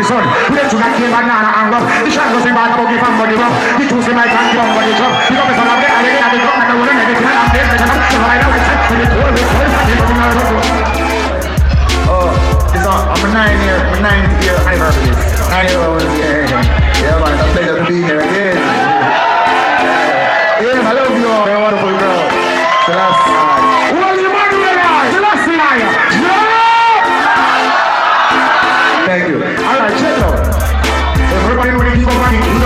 the sun. Banana, and. The in buggy. The two my tank. The I I it's all, I'm a nine year, I'm a nine year anniversary. Nine year old, yeah, yeah. Man, it's a pleasure to be here again. Yeah, I love you all, you're wonderful girl. So that's, uh, well, you're No. Thank you.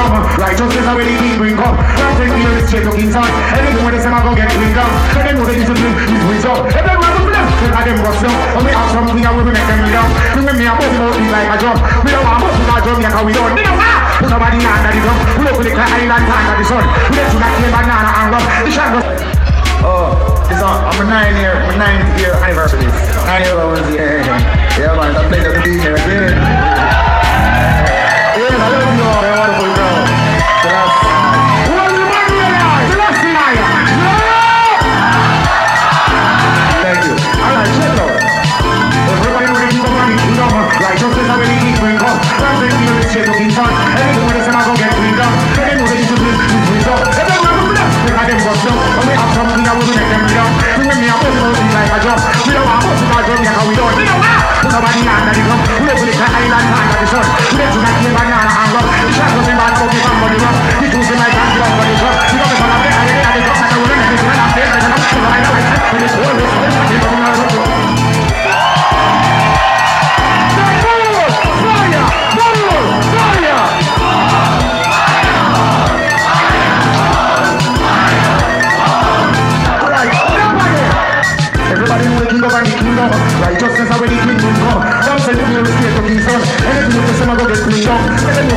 come Righteousness already need bring come Right take the earth straight to King's heart Anything where they say I go get cleaned up And they know that this is me, is wisdom If they want to bless, then I them bust up And we have something and we make them lead up We will make them out like a drum We don't want bust with a drum, yeah, cause we don't need a fire Put somebody under the drum We don't click like island tank at the sun We let you not kill banana and rum The shango Oh, it's on, I'm a nine year, I'm a nine year anniversary. Nine year, I was, yeah, yeah, yeah. Yeah, man, I played at the DJ, yeah. shit in front. Everybody said I'm gonna get cleaned up. They know they to be up. They don't want to. They had them bust up. Me, I wouldn't them get. You and me, I'm gonna like a job. The kingdom. Righteousness are where the king will come. Don't say the real estate to King Son. Anything you say, I'm gonna get cleaned up. Them the